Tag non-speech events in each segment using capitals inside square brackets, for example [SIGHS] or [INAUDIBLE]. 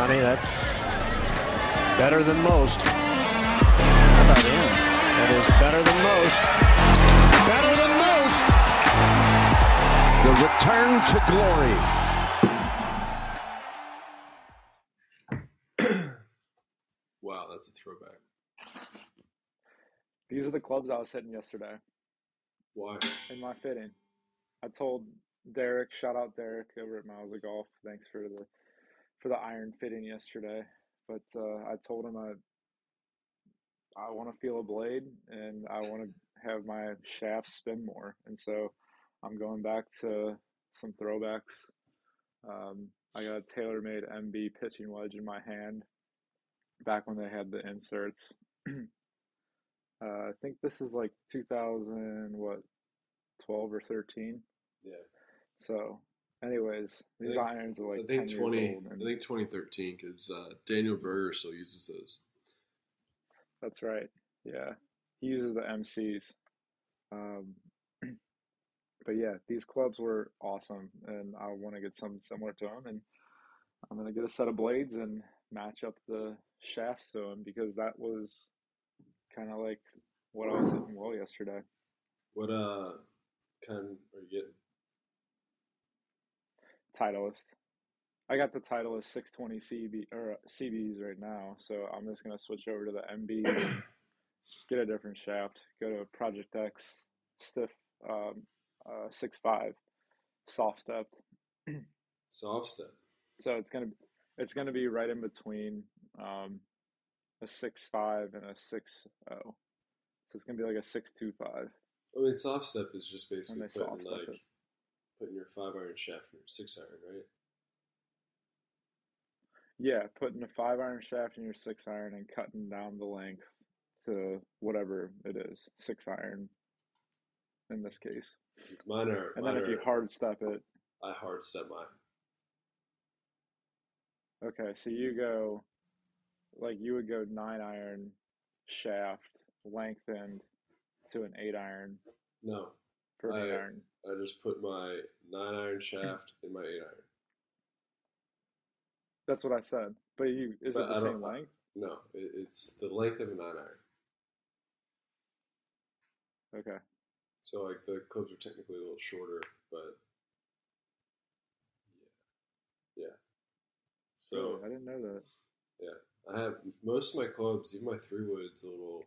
Johnny, that's better than most. How about him? That is better than most. Better than most. The return to glory. [CLEARS THROAT] wow, that's a throwback. These are the clubs I was hitting yesterday Why? in my fitting. I told Derek, shout out Derek over at Miles of Golf. Thanks for the for the iron fitting yesterday. But uh, I told him I I want to feel a blade and I want to have my shaft spin more. And so I'm going back to some throwbacks. Um, I got a TaylorMade MB pitching wedge in my hand back when they had the inserts. [CLEARS THROAT] uh, I think this is like 2000 what 12 or 13. Yeah. So, anyways, these think- irons are like I think 10 twenty. years old. I think twenty thirteen because uh, Daniel Berger still uses those. That's right. Yeah, he uses the MCs. Um, [CLEARS THROAT] but yeah, these clubs were awesome, and I want to get some similar to them. And I'm gonna get a set of blades and match up the shafts to them because that was kind of like what I was hitting well yesterday. What uh kind are you getting? Titleist. I got the Titleist 620 CB or uh, CBs right now, so I'm just gonna switch over to the MB, get a different shaft. Go to Project X stiff um, uh, six five, soft stepped. Soft step. So it's gonna it's gonna be right in between um, a six five and a six oh. So it's gonna be like a six two five. I mean, soft step is just basically putting like it. Putting your five iron shaft in your six iron, right? Yeah, putting a five iron shaft in your six iron and cutting down the length to whatever it is, six iron in this case. 'Cause mine are. And mine then if you hard step it, I hard step mine. okay, so you go like you would go nine iron shaft lengthened to an eight iron No, for I- iron. I just put my nine iron [CLEARS THROAT] shaft in my eight iron. That's what I said. But you is But it the same length? No, it, it's the length of a nine iron. Okay. So like the clubs are technically a little shorter, but yeah, yeah. So? I didn't know that. Yeah, I have most of my clubs, even my three woods, a little.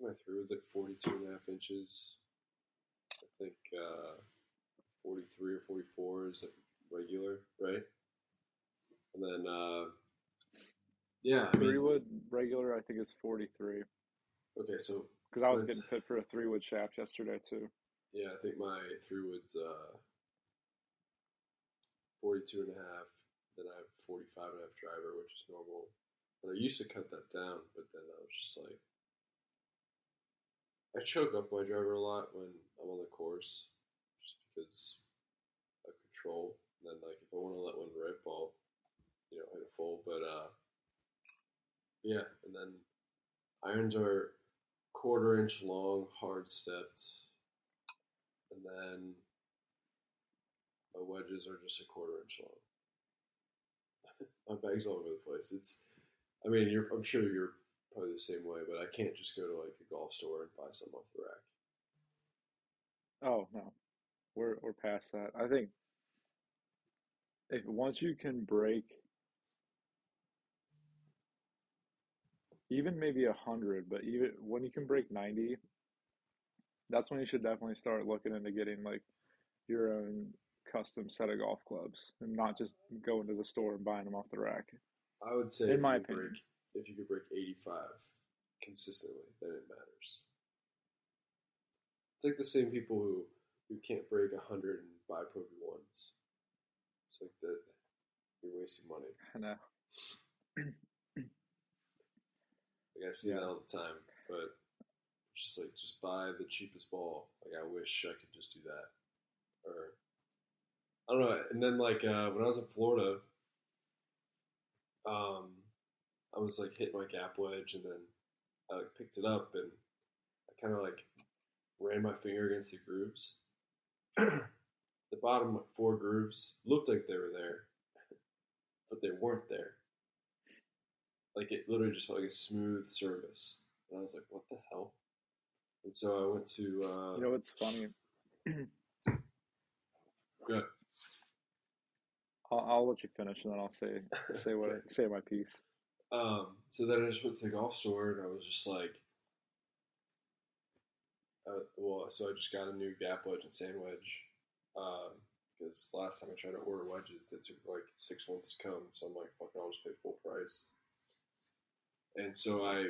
My three woods like 42 and a half inches. I think uh, 43 or 44 is regular, right? And then, uh, yeah, I Three mean, wood regular I think is forty three. okay, so Because I was getting fit for a three wood shaft yesterday too. yeah, I think my three woods uh, 42 and a half. Then I have 45 and a half driver, which is normal. And I used to cut that down, but then I was just like, I choke up my driver a lot when I'm on the course, just because of control. And then like if I want to let one rip, I'll you know hit a full. But uh, yeah, and then irons are quarter inch long, hard stepped, and then my wedges are just a quarter inch long. [LAUGHS] my bag's all over the place. It's, I mean, I'm sure you're probably the same way, but I can't just go to like a golf store and buy something off the rack. Oh no, we're we're past that. I think if once you can break even maybe a hundred, but even when you can break ninety, that's when you should definitely start looking into getting like your own custom set of golf clubs and not just going to the store and buying them off the rack. I would say In my opinion. break, if you could break 85 consistently, then it matters. It's like the same people who, who can't break 100 and buy Pro V1s. It's like that you're wasting money. I know. Like I see Yeah. that all the time, but just like just buy the cheapest ball. Like I wish I could just do that, or I don't know. And then like uh, when I was in Florida, um, I was like hitting my gap wedge, and then I like picked it up, and I kind of like ran my finger against the grooves. [CLEARS THROAT] the bottom four grooves looked like they were there, but they weren't there. Like it literally just felt like a smooth surface, and I was like, "What the hell?" And so I went to. Uh, You know what's funny? [CLEARS THROAT] good. I'll, I'll let you finish and then I'll say [LAUGHS] say what I, say my piece. Um, so then I just went to the golf store and I was just like, uh, well, so I just got a new gap wedge and sand wedge. Um, because last time I tried to order wedges, it took like six months to come. So I'm like, fuck, it, I'll just pay full price. And so I,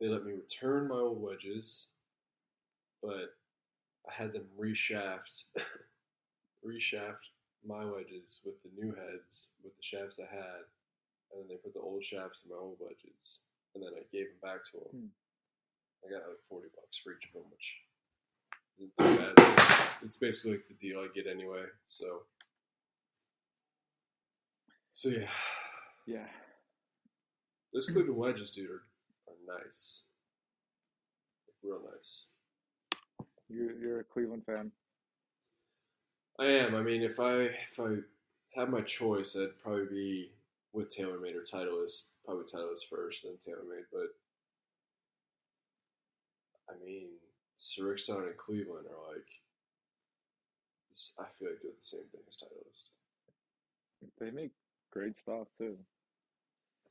they let me return my old wedges, but I had them reshaft, [LAUGHS] reshaft my wedges with the new heads with the shafts I had, and then they put the old shafts in my old wedges, and then I gave them back to them. Hmm. I got like forty bucks for each of them, which isn't too bad. So it's basically like the deal I get anyway. So, so yeah, Yeah. those hmm. Cleveland wedges, dude, are, are nice, like, real nice. You're you're a Cleveland fan. I am. I mean, if I if I had my choice, I'd probably be with TaylorMade or Titleist. Probably Titleist first, then TaylorMade. But I mean, Srixon and Cleveland are like. I feel like they're the same thing as Titleist. They make great stuff too.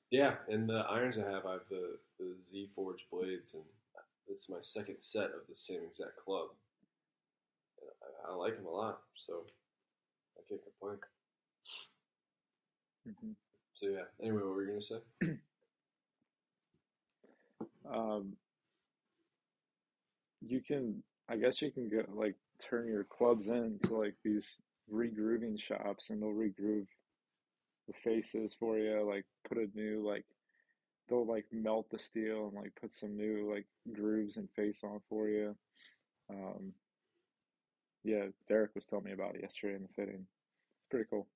Yeah, and the irons I have, I have the the Z Forge blades, and it's my second set of the same exact club. And I, I like them a lot, so I can't complain. hmm So yeah. Anyway, what were you gonna say? Um, you can, I guess you can go like turn your clubs into like these regrooving shops, and they'll regroove the faces for you. Like put a new like they'll like melt the steel and like put some new like grooves and face on for you. Um, yeah, Derek was telling me about it yesterday in the fitting. It's pretty cool.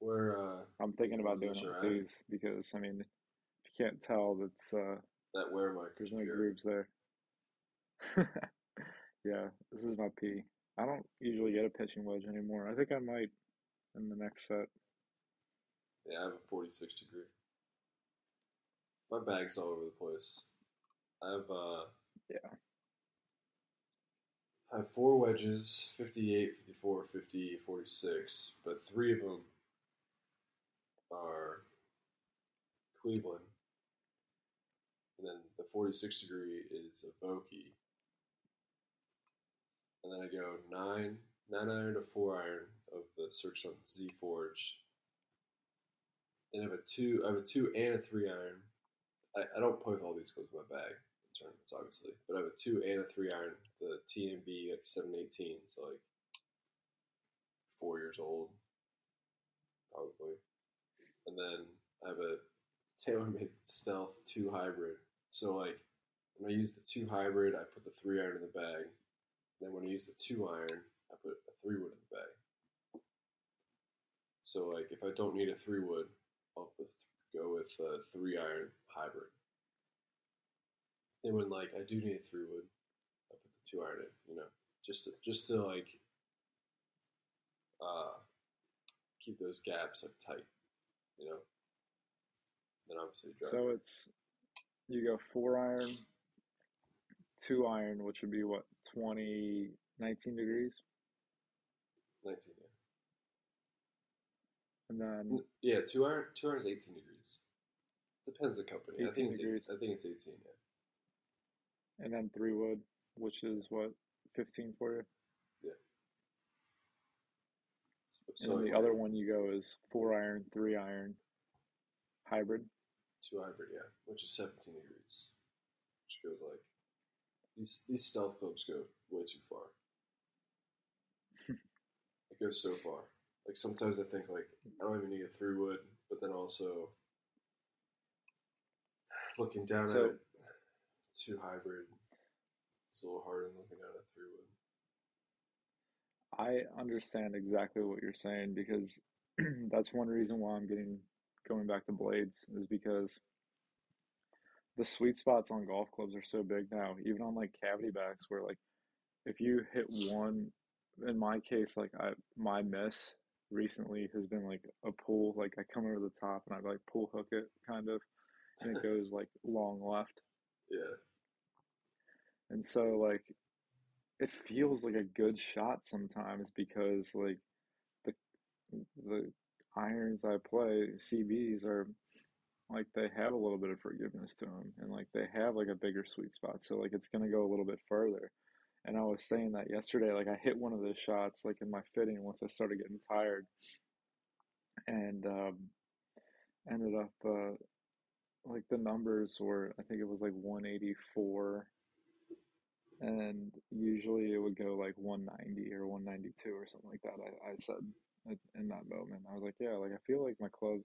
Where uh, I'm thinking about doing Those it with these because I mean, if you can't tell, that's uh, that wear mark there's no grooves there. [LAUGHS] yeah, this is my P. I don't usually get a pitching wedge anymore. I think I might in the next set. Yeah, I have a 46 degree. My bag's all over the place. I have uh, Yeah. I have four wedges 58, 54, 50, 46, but three of them are Cleveland. And then the 46 degree is a Vokey. And then I go nine, nine iron to four iron of the Srixon Z Forge. And I have a two, I have a two and a three iron. I, I don't play with all these clubs in my bag in tournaments, obviously, but I have a two and a three iron, the TMB seven eighteen, so like four years old, probably. And then I have a TaylorMade Stealth two hybrid. So like when I use the two hybrid, I put the three iron in the bag. And Then when I use the two iron, I put a three wood in the bag. So like if I don't need a three wood, I'll put, go with a three iron hybrid. Then when like I do need a three wood, I put the two iron in. You know, just to, just to like uh, keep those gaps like tight. You know. Then obviously. So it's you go four iron, two iron, which would be what 20, 19 degrees, nineteen. Yeah. and then Yeah, two iron. Two iron is eighteen degrees. Depends the company. I 18 think it's degrees. 18, I think it's eighteen. Yeah. and then three wood, which is what fifteen for you. So, and the other one you go is four iron, three iron, hybrid. two hybrid, yeah, which is seventeen degrees, which goes like these these stealth clubs go way too far. [LAUGHS] it goes so far. Like sometimes I think like I don't even need a three wood, but then also looking down So- at it, two hybrid It's a little harder than looking down at a three wood. I understand exactly what you're saying because [CLEARS THROAT] that's one reason why I'm getting going back to blades is because the sweet spots on golf clubs are so big now, even on like cavity backs where like if you hit one in my case like I my miss recently has been like a pull. Like I come over the top and I like pull hook it kind of, and it [LAUGHS] goes like long left. Yeah. And so like it feels like a good shot sometimes because like the the irons I play CBs are like they have a little bit of forgiveness to them and like they have like a bigger sweet spot so like it's going to go a little bit further and I was saying that yesterday like I hit one of those shots like in my fitting once I started getting tired and um ended up uh like the numbers were I think it was like 184 and usually it would go like 190 or 192 or something like that. I, I said in that moment, I was like, yeah, like I feel like my club,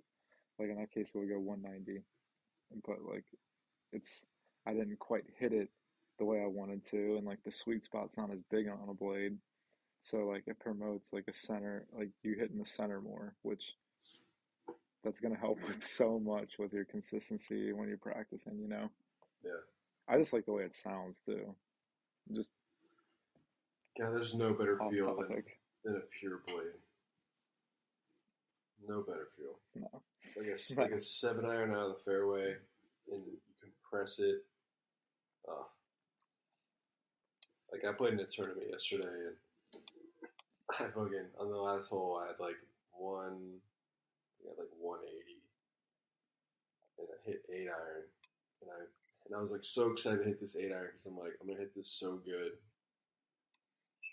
like in that case, it would go 190, but like it's, I didn't quite hit it the way I wanted to, and like the sweet spot's not as big on a blade, so like it promotes like a center, like you hitting the center more, which that's gonna help with so much with your consistency when you're practicing, you know. Yeah. I just like the way it sounds too. Just yeah, there's no better feel than, than a pure blade. No better feel. No. Like a, [LAUGHS] like a seven iron out of the fairway, and you compress it. Uh, like I played in a tournament yesterday, and [LAUGHS] I fucking on the last hole I had like one, I had like one eighty, and I hit eight iron, and I and I was like so excited to hit this eight iron because I'm like I'm gonna hit this so good,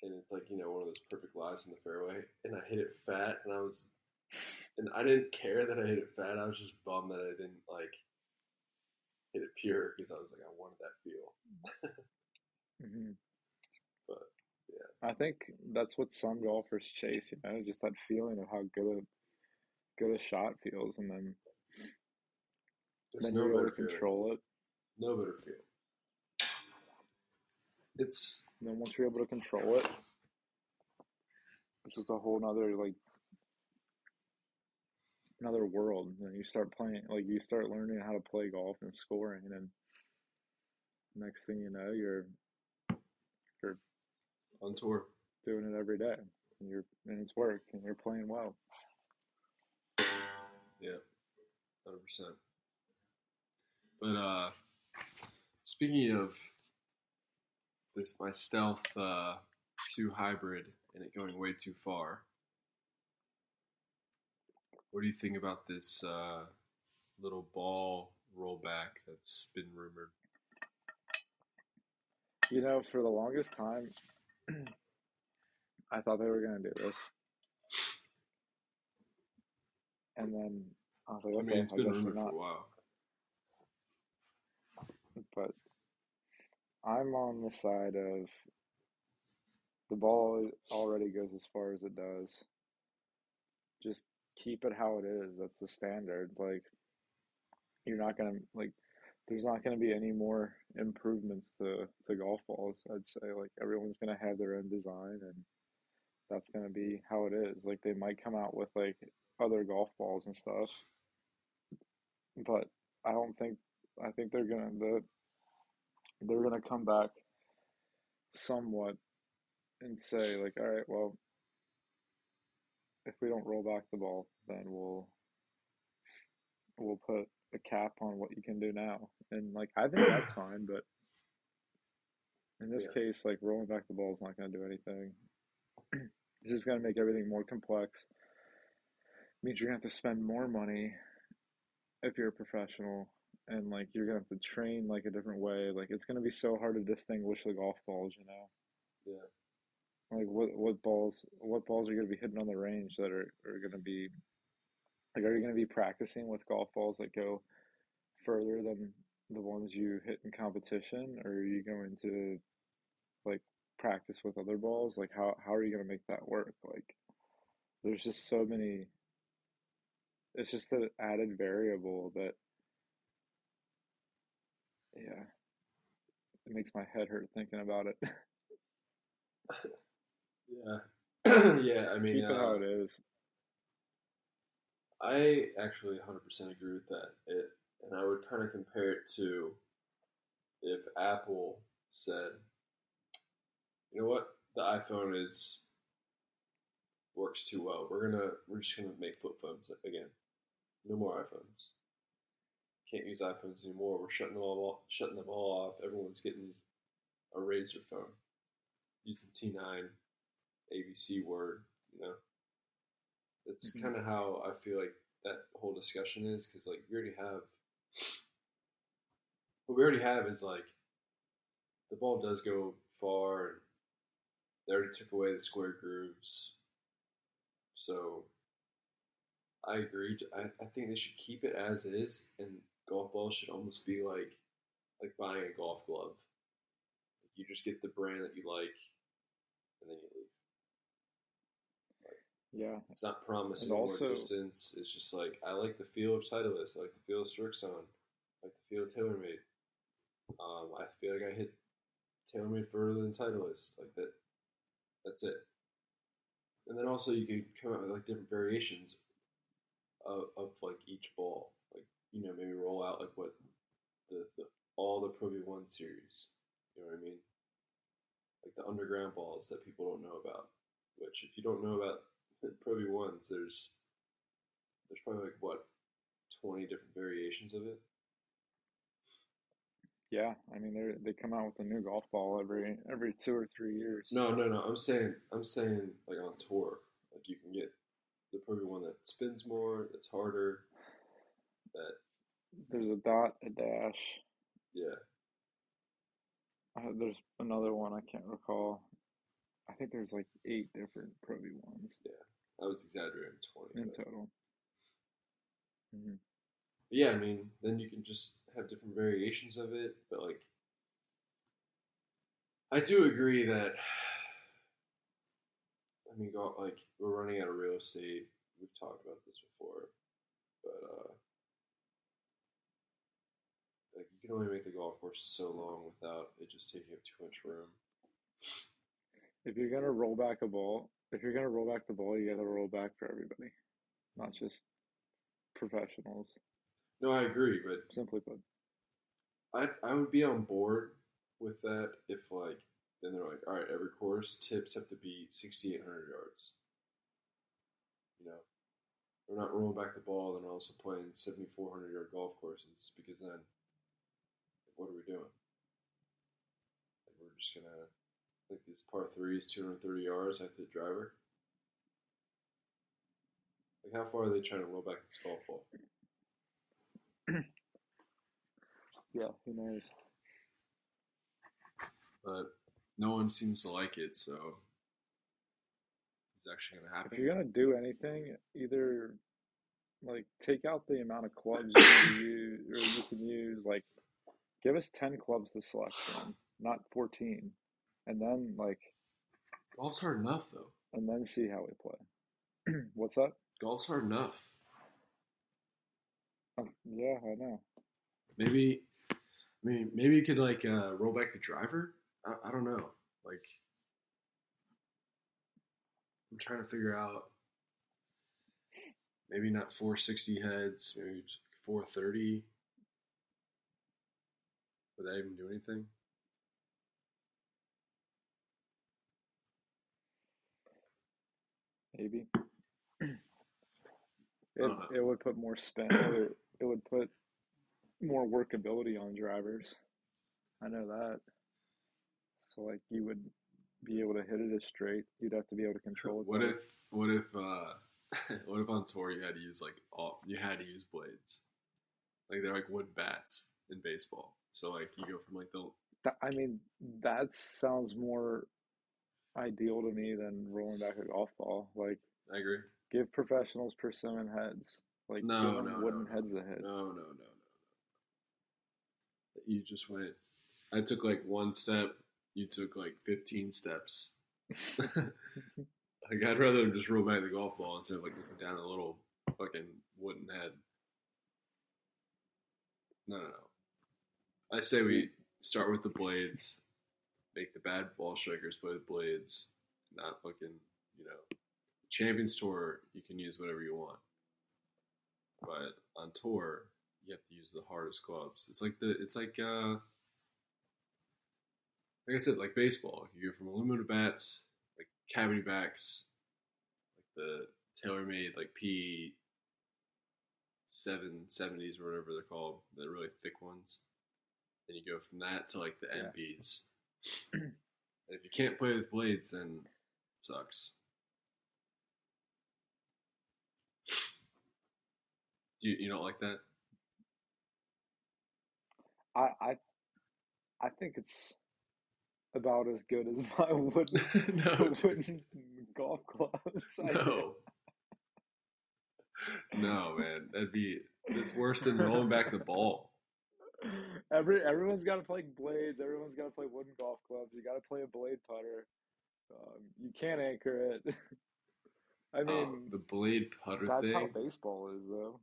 and it's like you know one of those perfect lies in the fairway, and I hit it fat, and I was, and I didn't care that I hit it fat. I was just bummed that I didn't like hit it pure because I was like I wanted that feel. hmm [LAUGHS] But, yeah, I think that's what some golfers chase, you know, just that feeling of how good a good a shot feels, and then There's then no you're able to control it. No better feel. It's And then once you're able to control it, it's just a whole nother like another world. And you start playing, like you start learning how to play golf and scoring, and next thing you know, you're you're on tour. doing it every day, and you're and it's work, and you're playing well. Yeah, hundred percent. But uh, speaking of this, my stealth uh, two hybrid and it going way too far. What do you think about this uh, little ball rollback that's been rumored? You know, for the longest time, [CLEARS THROAT] I thought they were gonna do this, and then I was like, I okay, mean, it's I been guess they're rumored for not. a while. But I'm on the side of the ball already goes as far as it does. Just keep it how it is. That's the standard. Like, you're not gonna like. There's not gonna be any more improvements to to golf balls. I'd say like everyone's gonna have their own design, and that's gonna be how it is. Like they might come out with like other golf balls and stuff, but I don't think. I think they're gonna the they're gonna come back somewhat and say like, all right, well, if we don't roll back the ball, then we'll we'll put a cap on what you can do now. And like I think that's [CLEARS THROAT] fine, but in this Yeah. case, like rolling back the ball is not gonna do anything. [CLEARS THROAT] it's just gonna make everything more complex. means you're gonna have to spend more money if you're a professional and like you're gonna have to train like a different way. Like it's gonna be so hard to distinguish the golf balls, you know. Yeah. Like what what balls what balls are you gonna be hitting on the range that are, are gonna be like are you gonna be practicing with golf balls that go further than the ones you hit in competition or are you going to like practice with other balls? Like how how are you gonna make that work? Like there's just so many it's just an added variable that yeah it makes my head hurt thinking about it. Yeah. [CLEARS THROAT] yeah, I mean, Keep it how uh, it is. I actually 100% agree with that. It, and I would kind of compare it to if Apple said, you know what, the iPhone is works too well. We're gonna we're just gonna make flip phones again. No more iPhones. Can't use iPhones anymore. We're shutting them all shutting them all off. Everyone's getting a Razr phone using T9, ABC Word. You know, that's Mhm. kind of how I feel like that whole discussion is because like we already have what we already have is like the ball does go far and they already took away the square grooves. So I agree. I, I think they should keep it as is and golf ball should almost be like like buying a golf glove. You just get the brand that you like and then you leave. Yeah, It's not promising And more distance. It's just like I like the feel of Titleist. I like the feel of Srixon. I like the feel of TaylorMade. Um, I feel like I hit TaylorMade further than Titleist. Like that. That's it. And then also you can come out with like different variations of, of like each ball. You know maybe roll out like what the, the all the Pro V One series. You know what I mean? Like the underground balls that people don't know about. Which if you don't know about Pro V ones, there's there's probably like what twenty different variations of it. yeah. I mean, they they come out with a new golf ball every every two or three years. No, no, no. I'm saying I'm saying like on tour, like you can get the Pro V one that spins more, that's harder. That There's a dot, a dash. yeah, Uh, there's another one I can't recall. I think there's like eight different Pro V ones Yeah, I was exaggerating twenty. in but- total. hmm yeah, I mean, then you can just have different variations of it, but like, I do agree that. I mean, like we're running out of real estate. We've talked about this before, but uh, like you can only make the golf course so long without it just taking up too much room. If you're gonna roll back a ball, if you're gonna roll back the ball, you gotta roll back for everybody, not just professionals. No, I agree, but Simply put. I I would be on board with that if like then they're like, all right, every course tips have to be sixty eight hundred yards. You know, we're not rolling back the ball, then also playing seventy four hundred yard golf courses because then what are we doing? Like we're just gonna like this par three is two hundred thirty yards after the driver. Like how far are they trying to roll back this golf ball? [CLEARS THROAT] Yeah, who knows? but no one seems to like it, so it's actually to happen. If you're gonna do anything, either like take out the amount of clubs you use, or you can use. Like, give us ten clubs to select from, not fourteen, and then like, Golf's hard enough, though. and then see how we play. [CLEARS THROAT] What's that? Golf's hard enough. Oh, yeah, I know. Maybe, I mean, maybe you could like uh, roll back the driver. I, I don't know. Like, I'm trying to figure out. Maybe not 460 heads. Maybe 430. Would that even do anything? Maybe. [CLEARS THROAT] It, it would put more spin. It would, it would put more workability on drivers. I know that. So like you would be able to hit it as straight. You'd have to be able to control it. What better. if what if uh [LAUGHS] what if on tour you had to use like all you had to use blades? Like they're like wood bats in baseball. So like you go from like the I mean, that sounds more ideal to me than rolling back a golf ball. Like, I agree. give professionals persimmon heads. Like, No, no, wooden no, heads to hit. No, no, no, no, no. You just went I took like one step, you took like fifteen steps. [LAUGHS] like I'd rather just roll back the golf ball instead of like looking down a little fucking wooden head. No, no, no. I say we start with the blades, make the bad ball strikers play with blades, not fucking, you know. Champions Tour, you can use whatever you want. But on tour, you have to use the hardest clubs. It's like the it's like uh like I said, like baseball. You go from aluminum bats, like cavity backs, like the TaylorMade like P seven seventies or whatever they're called, the really thick ones. And you go from that to like the Yeah. MPs. and if you can't play with blades, then it sucks. You you don't like that? I I I think it's about as good as [LAUGHS] my wooden [LAUGHS] no, wooden golf clubs. No, no, man, that'd be it's worse than rolling back the ball. [LAUGHS] Every everyone's got to play blades. Everyone's got to play wooden golf clubs. You got to play a blade putter. Um, you can't anchor it. [LAUGHS] I Oh, mean, the blade putter that's how thing. baseball is, though.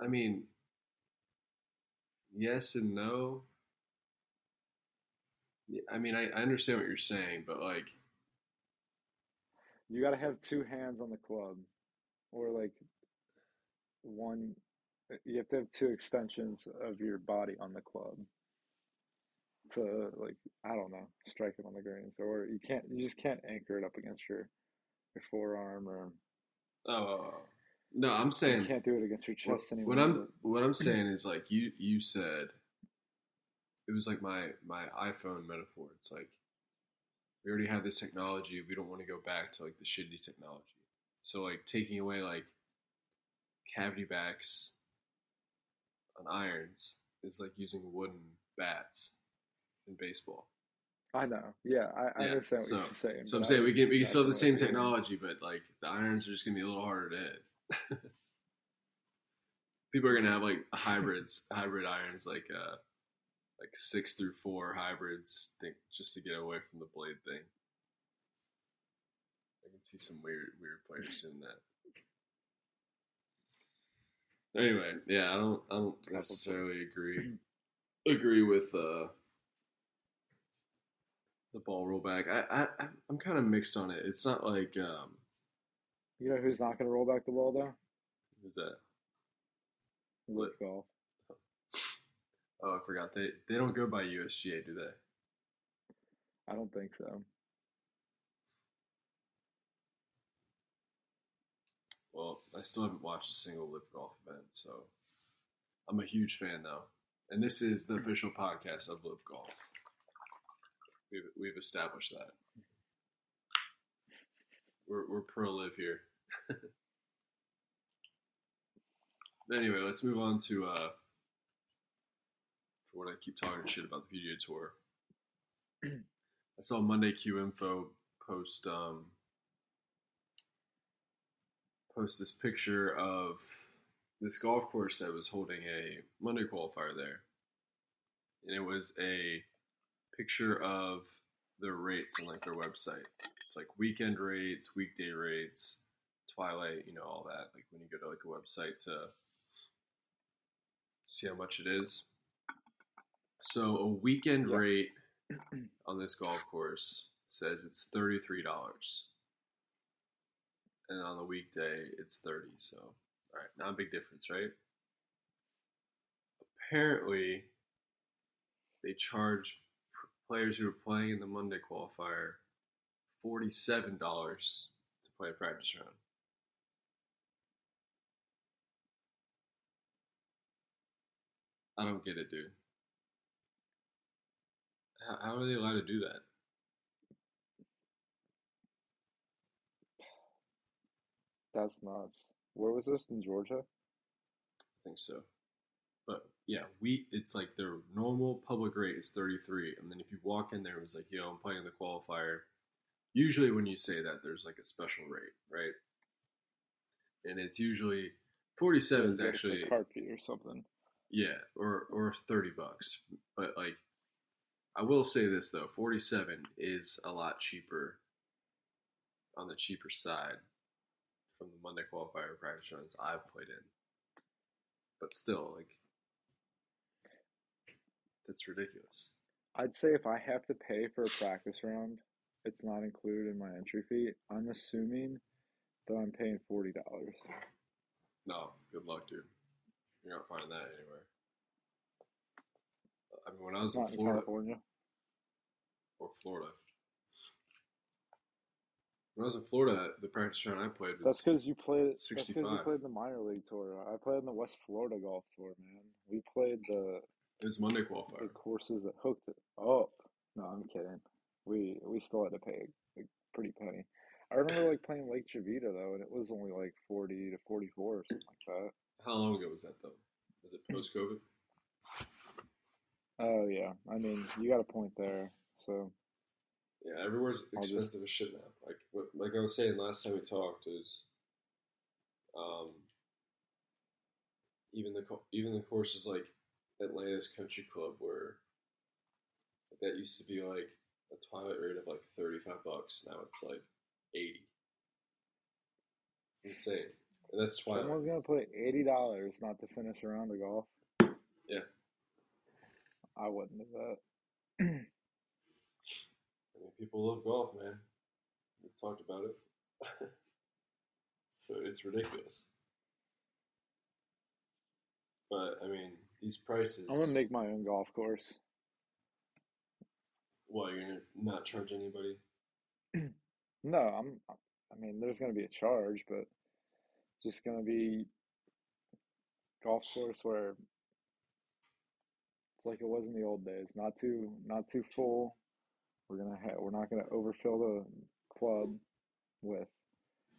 I mean, yes and no. I mean, I, I understand what you're saying, but like, You got to have two hands on the club, or like one. You have to have two extensions of your body on the club to like I don't know strike it on the greens, or you can't. You just can't anchor it up against your your forearm, or oh, no, I'm saying you can't do it against your what, chest anymore. what I'm what I'm saying is like you you said it was like my my iPhone metaphor. It's like we already have this technology. We don't want to go back to like the shitty technology. So like taking away like cavity backs on irons is like using wooden bats in baseball. I know. Yeah, I, I Yeah, understand what so- you're saying. So I'm saying we can we can still have the same technology, but like the irons are just gonna be a little harder to hit. [LAUGHS] People are gonna have like hybrids, [LAUGHS] hybrid irons, like uh, like six through four hybrids, think just to get away from the blade thing. I can see some weird weird players doing that. Anyway, yeah, I don't I don't necessarily agree agree with uh the ball rollback. I, I I'm kind of mixed on it. It's not like um You know who's not going to roll back the ball though? who's that? What? golf. Oh, I forgot. They they don't go by USGA, do they? I don't think so. Well, I still haven't watched a single LIV golf event, so I'm a huge fan though. And this is the official podcast of LIV Golf. We've we've established that. We're we're pro LIV here. [LAUGHS] anyway, let's move on to uh for what I keep talking shit about the PGA Tour. [CLEARS THROAT] I saw Monday Q Info post um post this picture of this golf course that was holding a Monday qualifier there. And it was a picture of their rates on like their website. It's like weekend rates, weekday rates, twilight, you know, all that. Like when you go to like a website to see how much it is. So a weekend Yeah. rate on this golf course says it's thirty-three dollars, and on the weekday it's thirty. So, all right, not a big difference, right? Apparently, they charge players who are playing in the Monday qualifier forty-seven dollars to play a practice round. I don't get it, dude. How, how are they allowed to do that? That's nuts. Where was this in Georgia? I think so. But yeah, we it's like their normal public rate is 33, and then if you walk in there, it was like, yo, I'm playing the qualifier. Usually, when you say that, there's like a special rate, right? And it's usually 47 is actually fee or something. yeah, or or 30 bucks. But like, I will say this though, 47 is a lot cheaper on the cheaper side from the Monday qualifier practice runs I've played in. But still, like, that's ridiculous. I'd say if I have to pay for a practice round, it's not included in my entry fee. I'm assuming that I'm paying forty dollars. No, good luck, dude. You're not finding that anywhere. I mean, when I was in Not in Florida California. or Florida, When I was in Florida, the practice round I played was That's because you played. That's because you played the minor league tour. I played in the West Florida golf tour, man. We played the it was Monday the qualifier. courses that hooked it up. No, I'm kidding. We we still had to pay a pretty penny. I remember like playing Lake Jovita though, and it was only like forty to forty four or something like that. How long ago was that though? Was it post COVID? Oh yeah, I mean you got a point there. So Yeah, everywhere's expensive as shit now. Like what, like I was saying last time we talked is, um, even the even the courses like Atlanta's Country Club where that used to be like a twilight rate of like thirty five bucks. Now it's like eighty. It's insane, and that's twilight. someone's gonna put eighty dollars not to finish a round of golf. Yeah. I wouldn't do that. [CLEARS THROAT] People love golf, man. We've talked about it. [LAUGHS] so it's ridiculous. But I mean, these prices. I'm gonna make my own golf course. Well, you're gonna not charge anybody. [CLEARS THROAT] No, I'm. I mean, there's gonna be a charge, but just gonna be golf course where it's like it was in the old days. Not too, not too full. We're gonna have. We're not gonna overfill the club with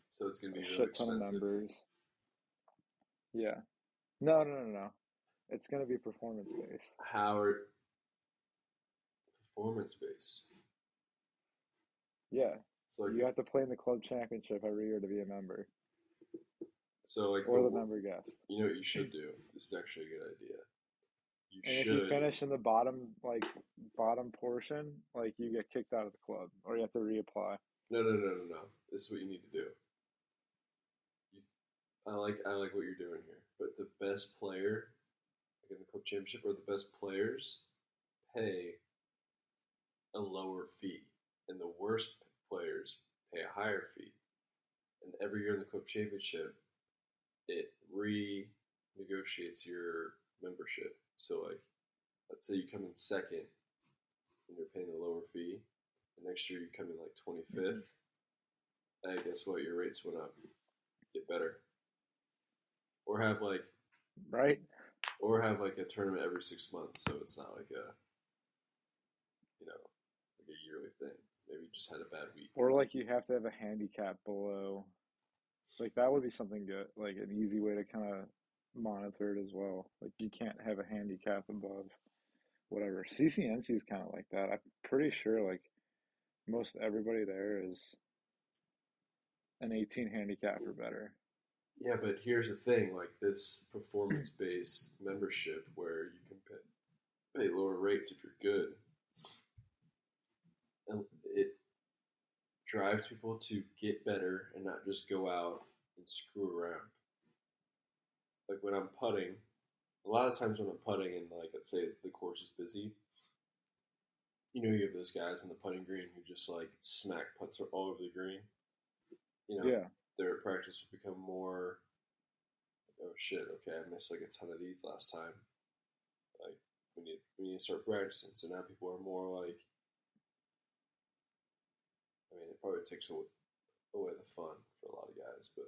So it's gonna a be really shit ton of expensive. members. Yeah. No, no, no, no. It's gonna be performance based. How are performance based? Yeah. So like, You have to play in the club championship every year to be a member so like or the, the member guest. You know what you should do? This is actually a good idea. You And if you finish in the bottom, like bottom portion, like you get kicked out of the club, or you have to reapply. No, no, no, no, no. This is what you need to do. You, I like I like what you're doing here, but the best player, like in the club championship, or the best players, pay a lower fee, and the worst players pay a higher fee. And every year in the club championship, it renegotiates your membership. So, like, let's say you come in second, and you're paying the lower fee. And next year you come in like 25th. And mm-hmm. guess what? Your rates went up. Get better. Or have like, Right? or have like a tournament every six months, so it's not like a, you know, like a yearly thing. Maybe you just had a bad week. Or like you have to have a handicap below. Like that would be something good, like an easy way to kind of monitor it as well. Like you can't have a handicap above whatever. [LAUGHS] CCNC is kind of like that. I'm pretty sure like most everybody there is an 18 handicap or better. Yeah, but here's the thing: like this [CLEARS THROAT] performance-based membership, where you can pay, pay lower rates if you're good, and it drives people to get better and not just go out and screw around. Like when I'm putting, a lot of times when I'm putting, and like let's say the course is busy, you know, you have those guys in the putting green who just like smack putts all over the green. You know, Yeah. their practice would become more oh shit okay i missed like a ton of these last time like we need we need to start practicing so now people are more like i mean it probably takes away, away the fun for a lot of guys but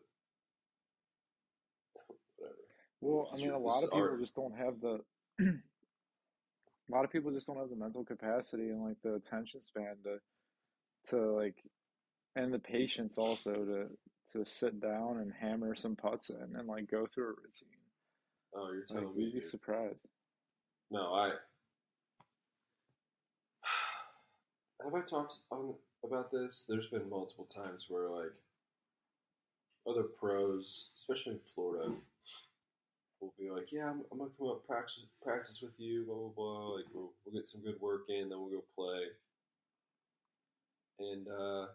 Well, I mean, a lot of people art. just don't have the. [CLEARS THROAT] a lot of people just don't have the mental capacity and like the attention span to, to like, and the patience also to to sit down and hammer some putts in and like go through a routine. oh you're telling Like me you'd be dude. surprised. no i [SIGHS] have i talked on, about this there's been multiple times where like other pros especially in florida will be like, yeah, I'm, I'm gonna come up practice practice with you, blah blah blah. Like we'll, we'll get some good work in, then we'll go play. And uh,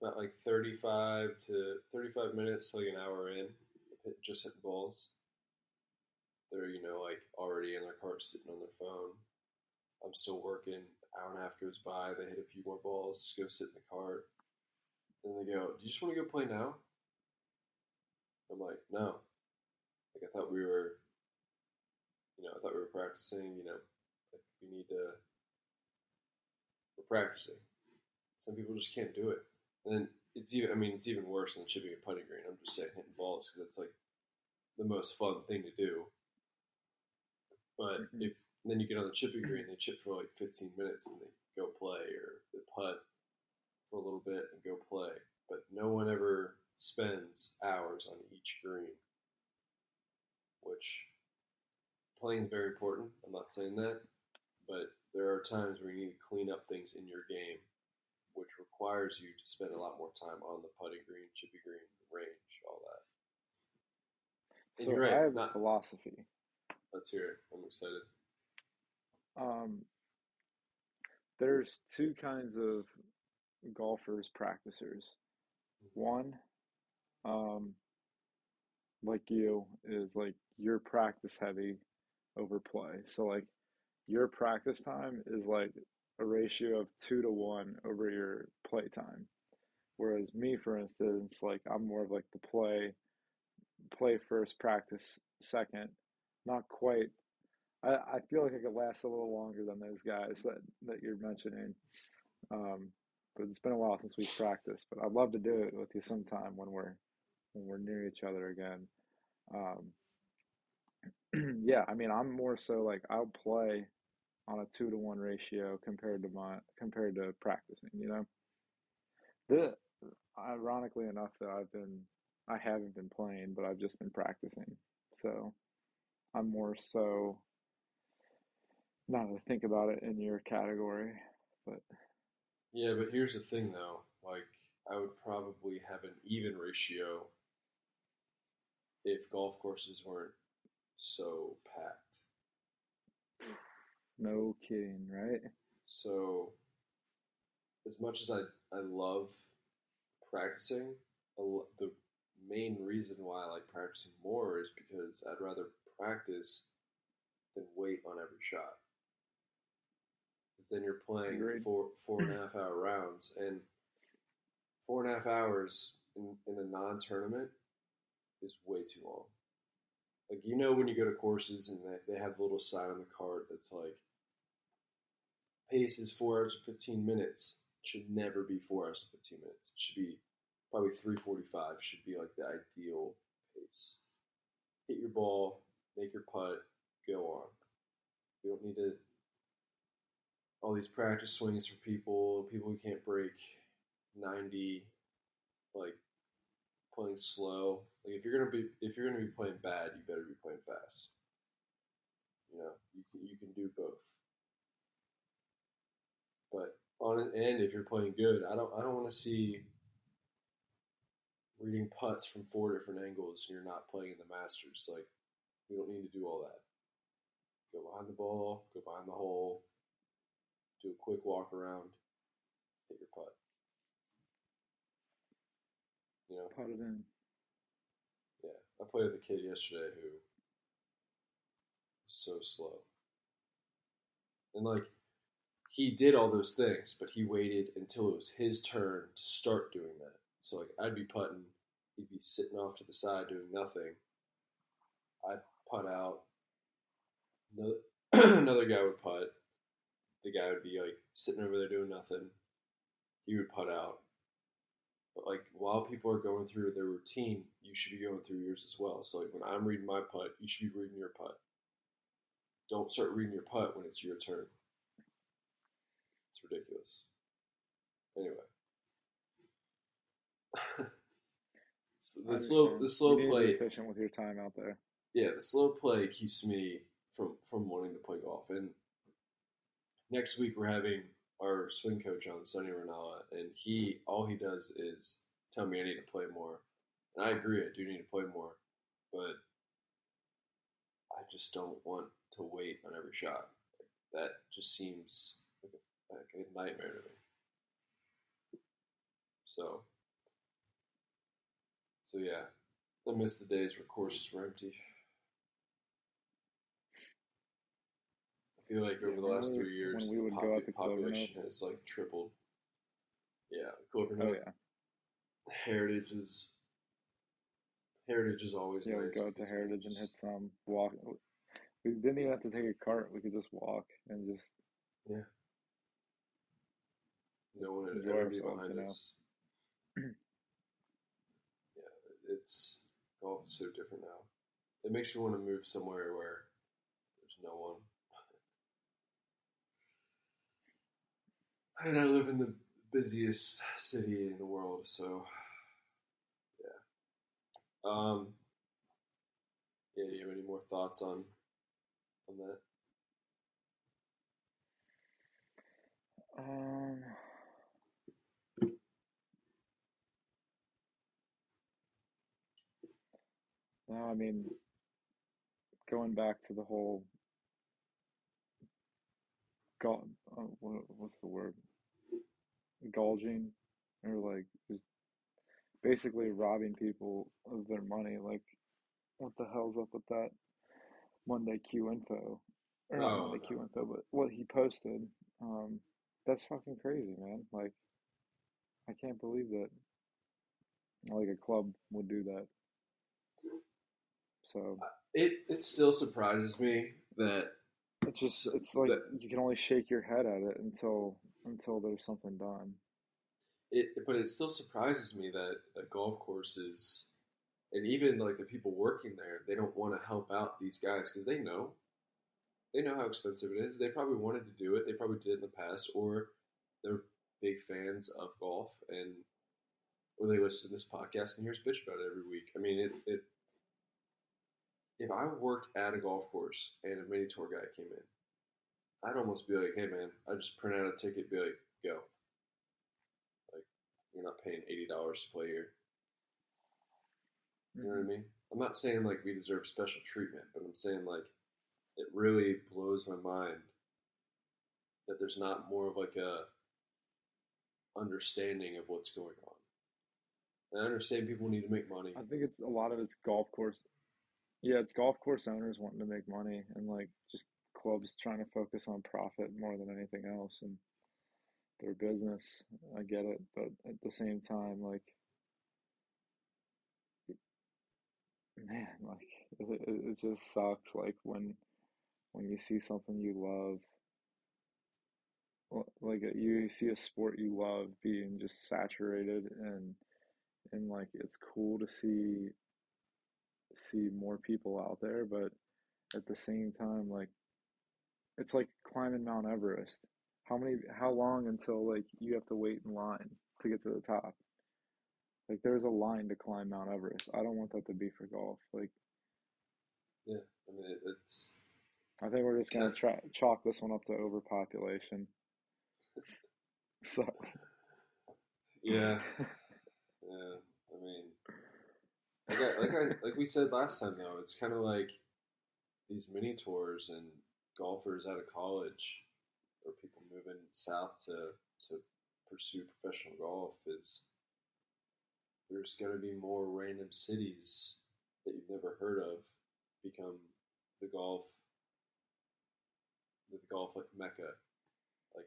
about like 35 to 35 minutes, to like an hour in, hit, just hitting balls. They're you know like already in their cart, sitting on their phone. I'm still working. Hour and a half goes by. They hit a few more balls, go sit in the cart. Then they go, "Do you just want to go play now?" I'm like, "No." Like I thought we were, you know, I thought we were practicing. You know, like we need to. We're practicing. Some people just can't do it. And then it's even. I mean, it's even worse than chipping a putting green. I'm just saying hitting balls because it's like the most fun thing to do. But Mhm. if then you get on the chipping green, they chip for like 15 minutes and they go play, or they putt for a little bit and go play. But no one ever spends hours on each green, which playing is very important. I'm not saying that, but there are times where you need to clean up things in your game, which requires you to spend a lot more time on the putting green, chippy green, range, all that. And So you're right, I have not- a philosophy. Let's hear it. I'm excited. Um, there's two kinds of golfers practicers. One, um, like you, is like you're practice heavy over play. So like your practice time is like a ratio of two to one over your play time. Whereas me, for instance, like I'm more of like the play, play first, practice second. Not quite. I, I feel like I could last a little longer than those guys that, that you're mentioning. Um, but it's been a while since we've practiced. But I'd love to do it with you sometime when we're when we're near each other again. Um, [CLEARS THROAT] yeah, I mean, I'm more so like I'll play on a two to one ratio compared to my compared to practicing. You know, the ironically enough that I've been I haven't been playing, but I've just been practicing. So I'm more so now to think about it in your category, but Yeah, but here's the thing though. Like, I would probably have an even ratio if golf courses weren't so packed. no kidding, right? So, as much as I, I love practicing, the main reason why I like practicing more is because I'd rather practice than wait on every shot. Because then you're playing four four and a half hour rounds, and four and a half hours in, in a non tournament is way too long. Like you know when you go to courses and they, they have a little sign on the card that's like pace is four hours and fifteen minutes. It should never be four hours and fifteen minutes. It should be probably three forty five should be like the ideal pace. Hit your ball, make your putt, go on. You don't need to all these practice swings for people, people who can't break ninety, like playing slow. Like if you're gonna be if you're gonna be playing bad, you better be playing fast. You know, you can you can do both. But on an end, if you're playing good, I don't I don't want to see reading putts from four different angles and you're not playing in the Masters. Like we don't need to do all that. Go behind the ball, go behind the hole, do a quick walk around, hit your putt. You know, Put it in. Played with a kid yesterday who was so slow. And like he did all those things, but he waited until it was his turn to start doing that. So like I'd be putting, he'd be sitting off to the side doing nothing. I'd putt out. Another, [CLEARS THROAT] another guy would putt. The guy would be like sitting over there doing nothing. He would putt out. But like while people are going through their routine, you should be going through yours as well. So like when I'm reading my putt, you should be reading your putt. Don't start reading your putt when it's your turn. It's ridiculous. Anyway. [LAUGHS] So the slow the slow play efficient with your time out there. yeah, the slow play keeps me from from wanting to play golf. And next week we're having our swing coach on, Sonny Renala, and he all he does is tell me I need to play more. And I agree, I do need to play more, but I just don't want to wait on every shot. That just seems like a, like a nightmare to me. So, so yeah, I miss the days where courses were empty. Feel like over the last three years, when we the would go out to Clover population has like tripled. Yeah, Clover Oh Nook, yeah, Heritage is Heritage is always yeah. Nice. go out to Heritage and hit just- some walk. We didn't even have to take a cart. We could just walk and just Yeah. No one would ever be behind us. [CLEARS THROAT] yeah, it's golf is so different now. It makes me want to move somewhere where there's no one. And I live in the busiest city in the world, so yeah. Um. Yeah, do you have any more thoughts on on that? Um, no, I mean, going back to the whole God, uh, what, what's the word? Gulging, or like just basically robbing people of their money. Like, what the hell's up with that Monday Q info? Or not Oh, Monday no. Q info, but what he posted. Um, that's fucking crazy, man. Like, I can't believe that like a club would do that. So It it still surprises me that it's just it's like that- you can only shake your head at it until until there's something done. it, but it still surprises me that, that golf courses and even like the people working there, they don't want to help out these guys because they know they know how expensive it is. They probably wanted to do it. They probably did it in the past, or they're big fans of golf and or they listen to this podcast and hear us bitch about it every week. I mean, it, it if I worked at a golf course and a mini tour guy came in, I'd almost be like, "Hey, man, I just print out a ticket, be like, go." Like, you're not paying eighty dollars to play here. You know what I mm-hmm. mean? I'm not saying like we deserve special treatment, but I'm saying like it really blows my mind that there's not more of like a understanding of what's going on. And I understand people need to make money. I think it's a lot of it's golf course. Yeah, it's golf course owners wanting to make money and like just clubs trying to focus on profit more than anything else and their business. I get it, but at the same time, like, man, like it, it just sucks. Like when when you see something you love, like uh, you see a sport you love being just saturated and and like it's cool to see see more people out there, but at the same time, like it's like climbing Mount Everest. How many how long until like you have to wait in line to get to the top? Like there's a line to climb Mount Everest. I don't want that to be for golf. Like Yeah, I mean it, it's I think we're just gonna kinda- tra- chalk this one up to overpopulation. [LAUGHS] So yeah, [LAUGHS] yeah. I mean, like I, like I like we said last time though, it's kind of like these mini tours and golfers out of college or people moving south to to pursue professional golf is there's going to be more random cities that you've never heard of become the golf the golf like mecca. Like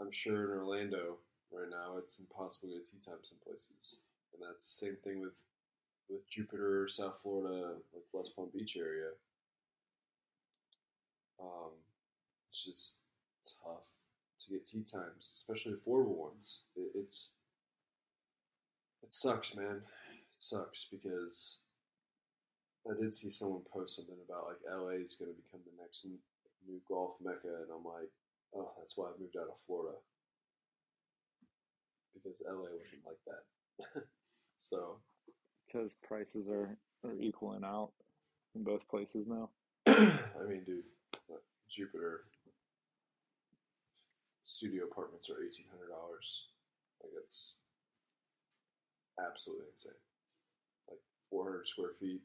i'm sure in orlando right now it's impossible to get tee time some places. And that's the same thing with with jupiter south florida like west palm beach area um, it's just tough to get tee times especially affordable ones it, it's it sucks man it sucks because I did see someone post something about like LA is going to become the next new golf mecca, and I'm like, oh, that's why I moved out of Florida because LA wasn't like that. [LAUGHS] so because prices are are equaling out in both places now. [CLEARS THROAT] I mean, dude, Jupiter studio apartments are eighteen hundred dollars. Like it's absolutely insane. Like four hundred square feet.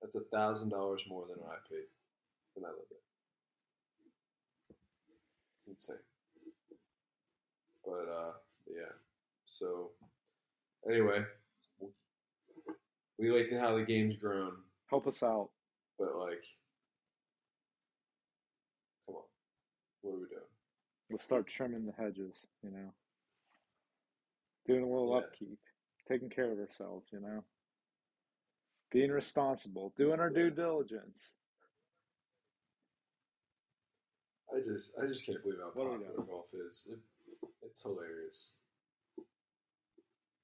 That's a thousand dollars more than I paid when I lived there. It's insane. But uh, yeah. So anyway, we like to how the game's grown, Help us out. but like, come on, what are we doing? Let's start trimming the hedges, you know. Doing a little Yeah. upkeep, taking care of ourselves, you know. Being responsible, doing our due diligence. I just, I just can't believe how What are we popular golf is. It, it's hilarious.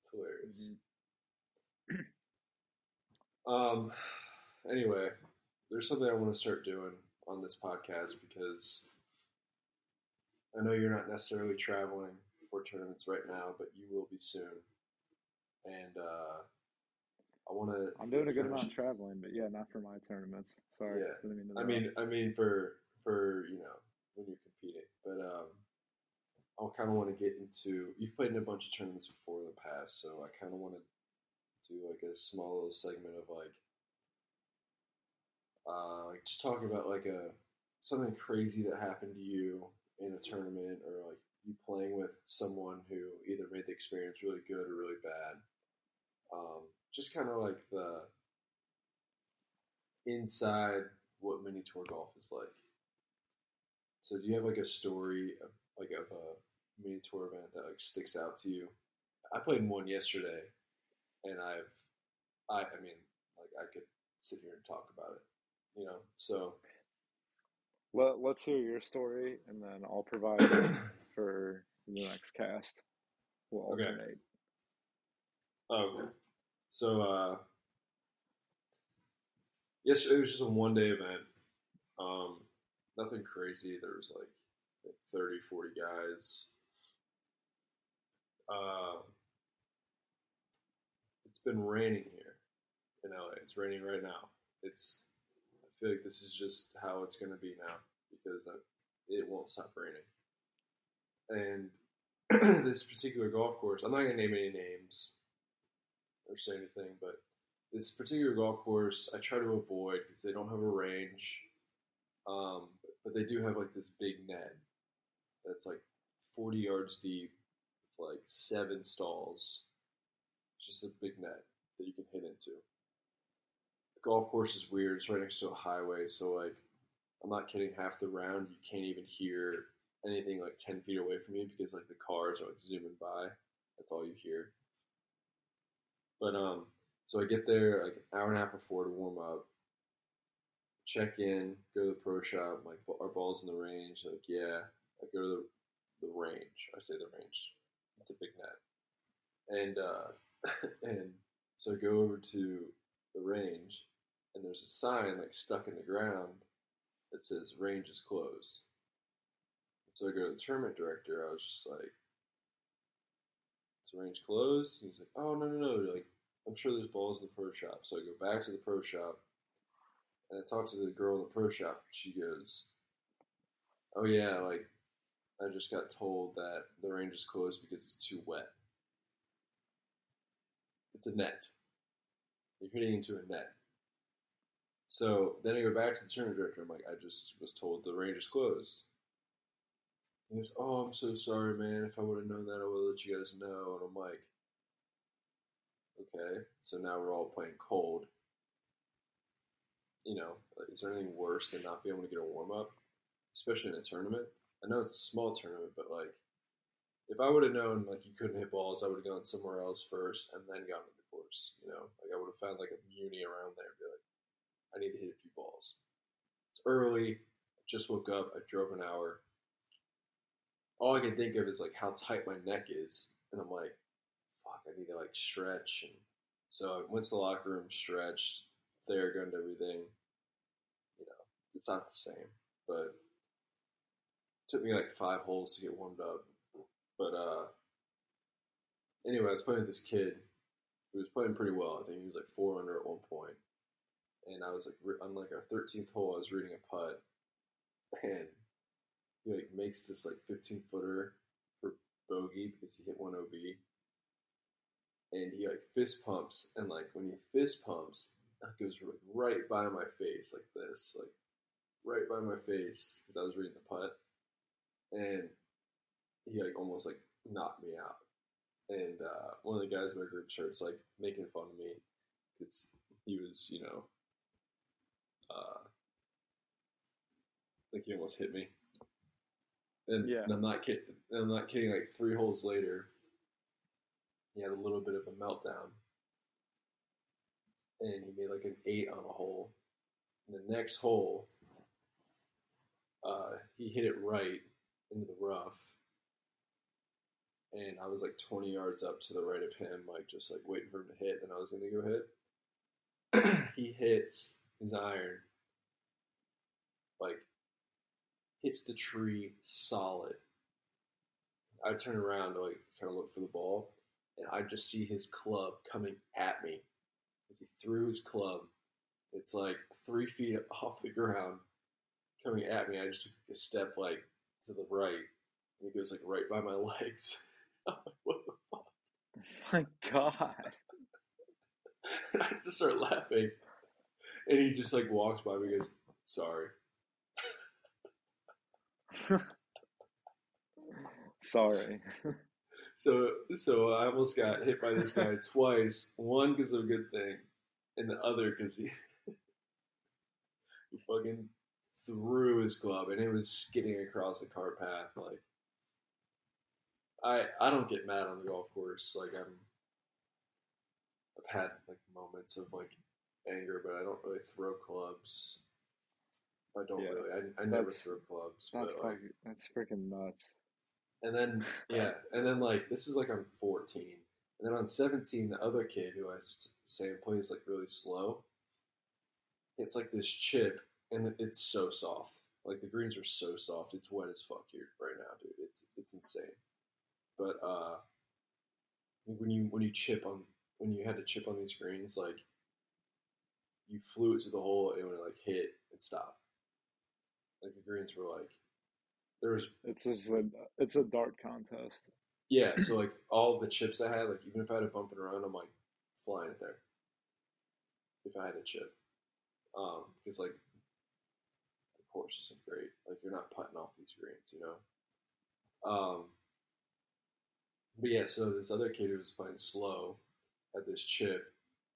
It's hilarious. Mhm. [CLEARS THROAT] Um. Anyway, there's something I want to start doing on this podcast because I know you're not necessarily traveling for tournaments right now, but you will be soon. And uh, I want to. I'm doing a good amount of traveling, but yeah, not for my tournaments. Sorry. Yeah. didn't mean to I mean, I mean for for you know when you're competing, but um, I kind of want to get into. You've played in a bunch of tournaments before in the past, so I kind of want to do like a small little segment of like, uh, like just talking about like a something crazy that happened to you in a tournament, or like you playing with someone who either made the experience really good or really bad. Um, just kind of like the inside what mini tour golf is like. So do you have like a story of, like of a mini tour event that like sticks out to you? I played one yesterday, and I've, I I mean like I could sit here and talk about it, you know. So Let, let's hear your story, and then I'll provide it [COUGHS] for the next cast. We'll Okay. alternate. Oh, okay. So, uh, yes, it was just a one day event. Um, nothing crazy. There was like, like 30, 40 guys. Uh, it's been raining here in LA. It's raining right now. It's, feel like this is just how it's going to be now because I, it won't stop raining. And [CLEARS THROAT] this particular golf course, I'm not going to name any names or say anything, but this particular golf course I try to avoid because they don't have a range, um, but they do have like this big net that's like 40 yards deep, with like seven stalls. It's just a big net that you can hit into. Golf course is weird. It's right next to a highway, so like I'm not kidding. Half the round you can't even hear anything like 10 feet away from you because like the cars are like zooming by. That's all you hear. But um, so I get there like an hour and a half before to warm up. Check in, go to the pro shop. Like, our balls in the range. Like, yeah. I go to the the range. I say the range. It's a big net, and uh, [LAUGHS] and so I go over to the range, and there's a sign like stuck in the ground that says range is closed. And so I go to the tournament director. I was just like, "Is range closed?" He's like, "Oh no no no!" Like I'm sure there's balls in the pro shop. So I go back to the pro shop, and I talk to the girl in the pro shop. She goes, "Oh yeah, like I just got told that the range is closed because it's too wet. It's a net. You're hitting into a net." So then I go back to the tournament director. I'm like, I just was told the range is closed. He goes, Oh, I'm so sorry, man. If I would have known that, I would have let you guys know. And I'm like, Okay, so now we're all playing cold. You know, is there anything worse than not being able to get a warm up, especially in a tournament? I know it's a small tournament, but like, if I would have known like you couldn't hit balls, I would have gone somewhere else first and then gone to the course. You know, like I would have found like a muni around there, and be like, I need to hit a few balls. It's early. Just woke up. I drove an hour. All I can think of is like how tight my neck is, and I'm like, fuck, I need to like stretch. And so I went to the locker room, stretched, Theragunned everything. You know, it's not the same, but it took me like five holes to get warmed up. But uh, anyway, I was playing with this kid who was playing pretty well. I think he was like four under at one point and I was like on like our thirteenth hole, I was reading a putt, and he like makes this like fifteen footer for bogey because he hit one OB, and he like fist pumps, and like when he fist pumps, it goes right by my face like this, like right by my face because I was reading the putt, and he like almost like knocked me out, and uh, one of the guys in my group starts like making fun of me because he was you know uh, like he almost hit me. And, Yeah. and I'm not kidding. I'm not kidding. Like three holes later, he had a little bit of a meltdown, and he made like an eight on a hole. And the next hole, uh, he hit it right into the rough, and I was like 20 yards up to the right of him, like just like waiting for him to hit, and I was gonna go hit. [CLEARS THROAT] he hits his iron, like hits the tree solid. I turn around to like kind of look for the ball, and I just see his club coming at me as he threw his club. It's like three feet [LAUGHS] off the ground, coming at me. I just took a step like to the right, and it goes like right by my [LAUGHS] legs. I'm like, what the fuck? [LAUGHS] My God. And I just start laughing, and he just like walks by me, and goes, "Sorry." [LAUGHS] Sorry. So, so I almost got hit by this guy twice. One because of a good thing, and the other because he [LAUGHS] he fucking threw his club, and it was skidding across the cart path. Like, I I don't get mad on the golf course. Like I'm, I've had like moments of like anger, but I don't really throw clubs. I don't Yeah, really. I, I never that's- throw clubs. That's but, like, that's freaking nuts. and then [LAUGHS] yeah, and then like this is like I'm 14, and then on 17, the other kid who I saying plays like really slow. It's like this chip, and it's so soft. Like the greens are so soft. It's wet as fuck here right now, dude. It's it's insane. But uh, when you when you chip on when you had to chip on these greens, like you flew it to the hole, and when it like hit, it stopped. Like the greens were like there was It's just a it's a dart contest. yeah, so like all the chips I had, like even if I had to bump around, I'm like flying it there. If I had a chip, um, because like the course isn't great. Like you're not putting off these greens, you know. Um, but yeah, so this other kid who was playing slow had this chip,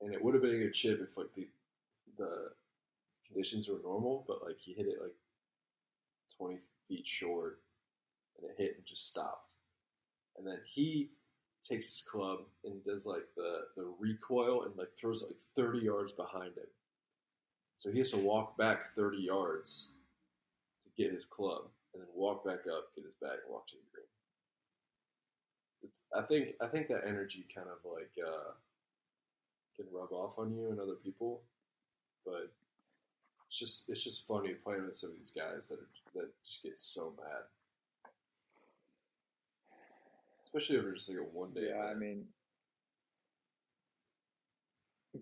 and it would have been a good chip if like the the conditions were normal, but like he hit it like twenty feet short, and it hit and just stopped and then he takes his club and does like the the recoil and like throws it like 30 yards behind him. So he has to walk back 30 yards to get his club, and then walk back up, get his bag, and walk to the green. It's I think I think that energy kind of like uh, can rub off on you and other people, but it's just it's just funny playing with some of these guys that are, that just get so mad especially over just like a one day. Yeah, I mean,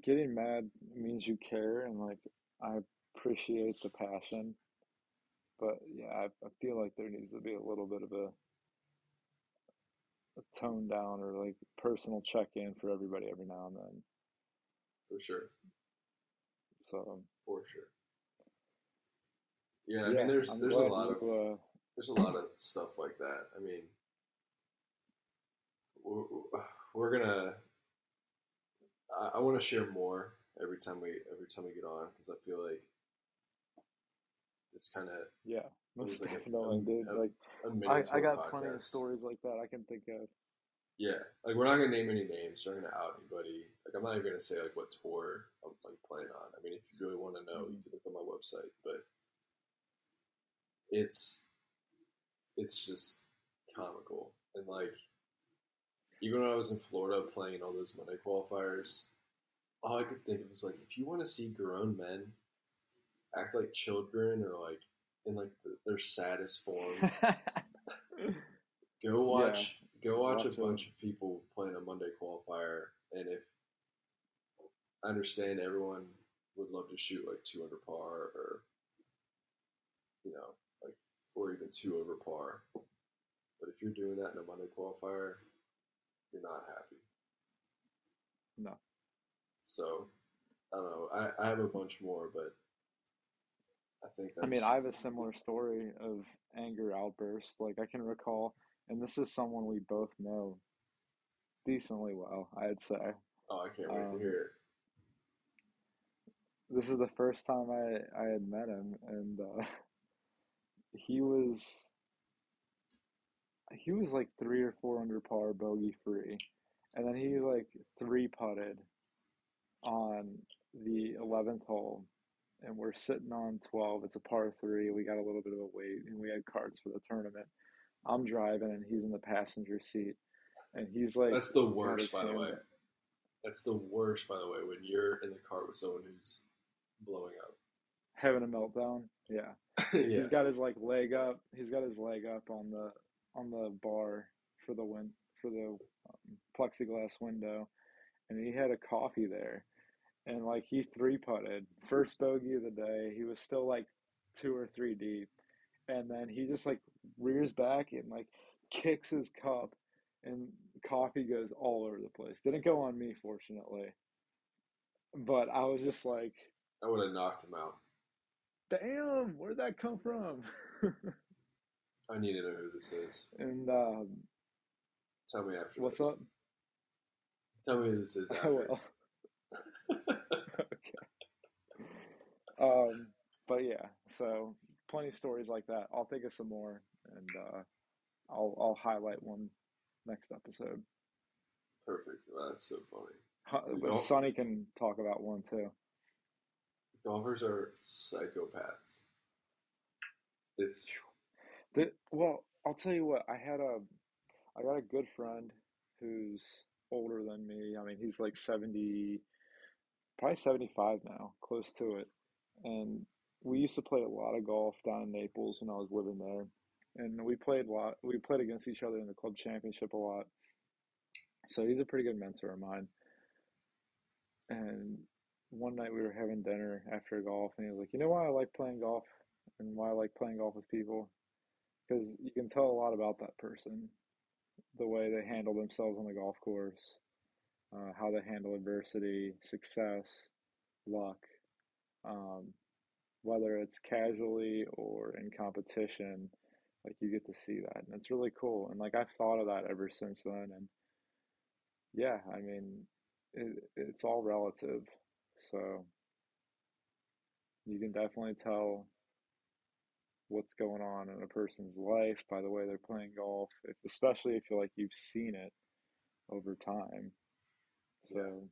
getting mad means you care, and like I appreciate the passion, but yeah, I, I feel like there needs to be a little bit of a, a tone down or like personal check in for everybody every now and then. for sure, So for sure. Yeah, I yeah, mean, there's I'm there's a lot of uh, there's a lot of stuff like that. I mean, we're, we're gonna. I, I want to share more every time we every time we get on because I feel like it's kind of yeah, most like definitely, a- dude. a- Like a mini I, I got plenty of stories like that I can think of. Yeah, like we're not gonna name any names. We're not gonna out anybody. Like I'm not even gonna say like what tour I'm like playing on. I mean, if you really want to know, you mm-hmm. can look on my website. But it's it's just comical and like even when I was in Florida playing all those Monday qualifiers, all I could think of was like if you want to see grown men act like children or like in like the, their saddest form, [LAUGHS] Go watch. Go watch, a bunch of people playing a Monday qualifier, and if I understand, everyone would love to shoot like two under par, or you know, like or even two over par. But if you're doing that in a Monday qualifier, you're not happy. No. So I don't know. I, I have a bunch more, but I think that's. I mean, I have a similar story of anger outburst. Like I can recall, and this is someone we both know decently well, I'd say. Oh, I can't wait to um, hear it. This is the first time I I had met him, and uh, [LAUGHS] he was he was like three or four under par, bogey free, and then he like three putted on the eleventh hole, and we're sitting on twelve. It's a par three. We got a little bit of a wait, and we had cards for the tournament. I'm driving, and he's in the passenger seat. and he's like, That's the worst, by the way. That's the worst, by the way, when you're in the car with someone who's blowing up. having a meltdown. Yeah. [LAUGHS] yeah. He's got his like leg up. He's got his leg up on the on the bar for the win for the um, plexiglass window, and he had a coffee there, and like he three putted first bogey of the day. He was still like two or three deep, and then he just like rears back and like kicks his cup, and coffee goes all over the place. Didn't go on me, fortunately, but I was just like, I would have knocked him out. damn, where'd that come from? I need to know who this is. and um, Tell me after what's this. up? Tell me who this is [LAUGHS] after. Oh well. [LAUGHS] Um, but yeah, so plenty of stories like that. I'll think of some more, and uh, I'll I'll highlight one next episode. Perfect. Well, that's so funny. Dude, Sonny can talk about one too. Golfers are psychopaths. It's The, well, I'll tell you what. I had a, I got a good friend who's older than me. I mean, he's like seventy, probably seventy-five now, close to it. And we used to play a lot of golf down in Naples when I was living there, and we played a lot. We played against each other in the club championship a lot. So he's a pretty good mentor of mine. And one night we were having dinner after golf, and he was like, "You know why I like playing golf, and why I like playing golf with people." because you can tell a lot about that person the way they handle themselves on the golf course uh, how they handle adversity success luck um, whether it's casually or in competition like you get to see that and it's really cool and like i've thought of that ever since then and yeah i mean it, it's all relative so you can definitely tell what's going on in a person's life by the way they're playing golf, if, especially if you're like you've seen it over time. So.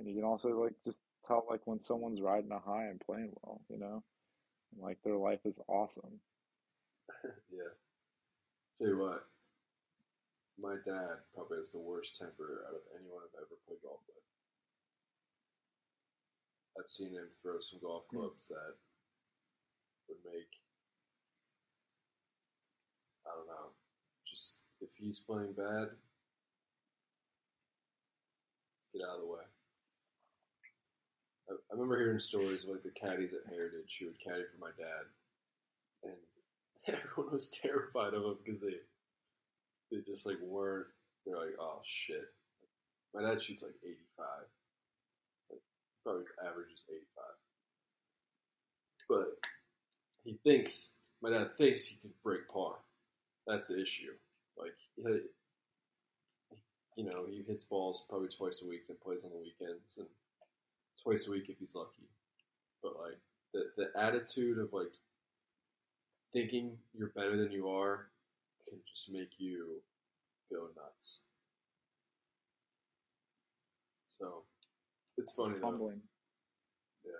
And you can also like just tell like when someone's riding a high and playing well, you know, like their life is awesome. [LAUGHS] yeah. Tell you what, my dad probably has the worst temper out of anyone I've ever played golf with. I've seen him throw some golf Hmm. clubs that would make I don't know. Just if he's playing bad, get out of the way. I, remember hearing stories of like the caddies at Heritage who would caddy for my dad, and [LAUGHS] everyone was terrified of him because they they just like weren't. They're like, oh shit. My dad shoots like 85. Like, probably averages 85. But he thinks my dad thinks he can break par. That's the issue. Like you know, he hits balls probably twice a week and plays on the weekends and twice a week if he's lucky. But like the the attitude of like thinking you're better than you are can just make you go nuts. So it's funny It's humbling. Yeah.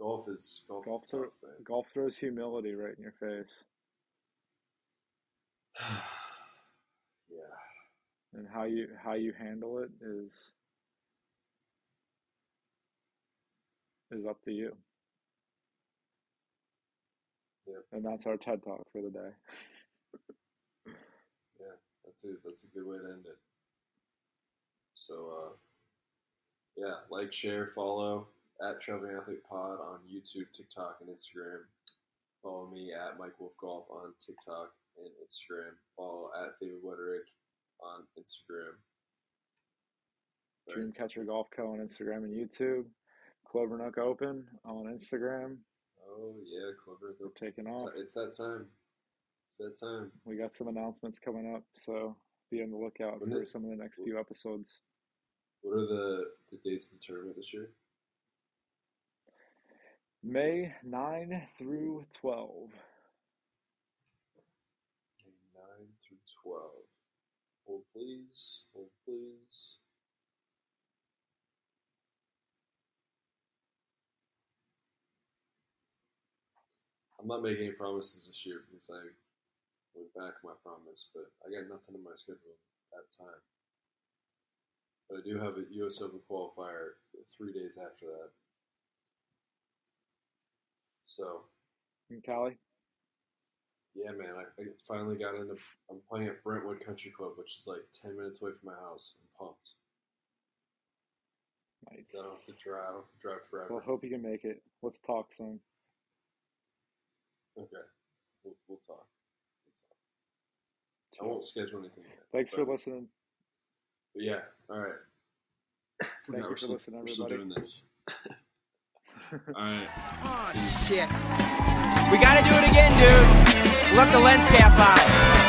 Golf is golf, Golf, is tough, golf throws humility right in your face, [SIGHS] yeah. and how you how you handle it is is up to you. Yep. And that's our TED talk for the day. [LAUGHS] Yeah, that's a that's a good way to end it. So uh, yeah, like, share, follow at Traveling Athlete Pod on YouTube, TikTok, and Instagram. Follow me at Mike Wolf Golf on TikTok and Instagram. Follow at David Wederick on Instagram. Dreamcatcher Golf Co. on Instagram and YouTube. Clover Nook Open on Instagram. Oh yeah, clever. We're taking it's, off. It's that time. It's that time. We got some announcements coming up, so be on the lookout When for it- some of the next few episodes. What are the the dates of the tournament this year? May 9 through 12. May Nine through twelve. Hold please. Hold please. I'm not making any promises this year because I went back my promise, but I got nothing in my schedule at that time. But I do have a U.S. Open qualifier three days after that. So In Cali? yeah, man, I, I finally got into. I'm playing at Brentwood Country Club, which is like ten minutes away from my house. I'm pumped. Nice. I don't have to drive. I don't have to drive forever. Well, hope you can make it. Let's talk soon. Okay, we'll, we'll talk. We'll talk. I won't schedule anything yet. Thanks for listening. But yeah, all right. Thank you we're for still, listening, we're still doing this. [LAUGHS] all right. Oh shit. We gotta do it again, dude. Look the lens cap out.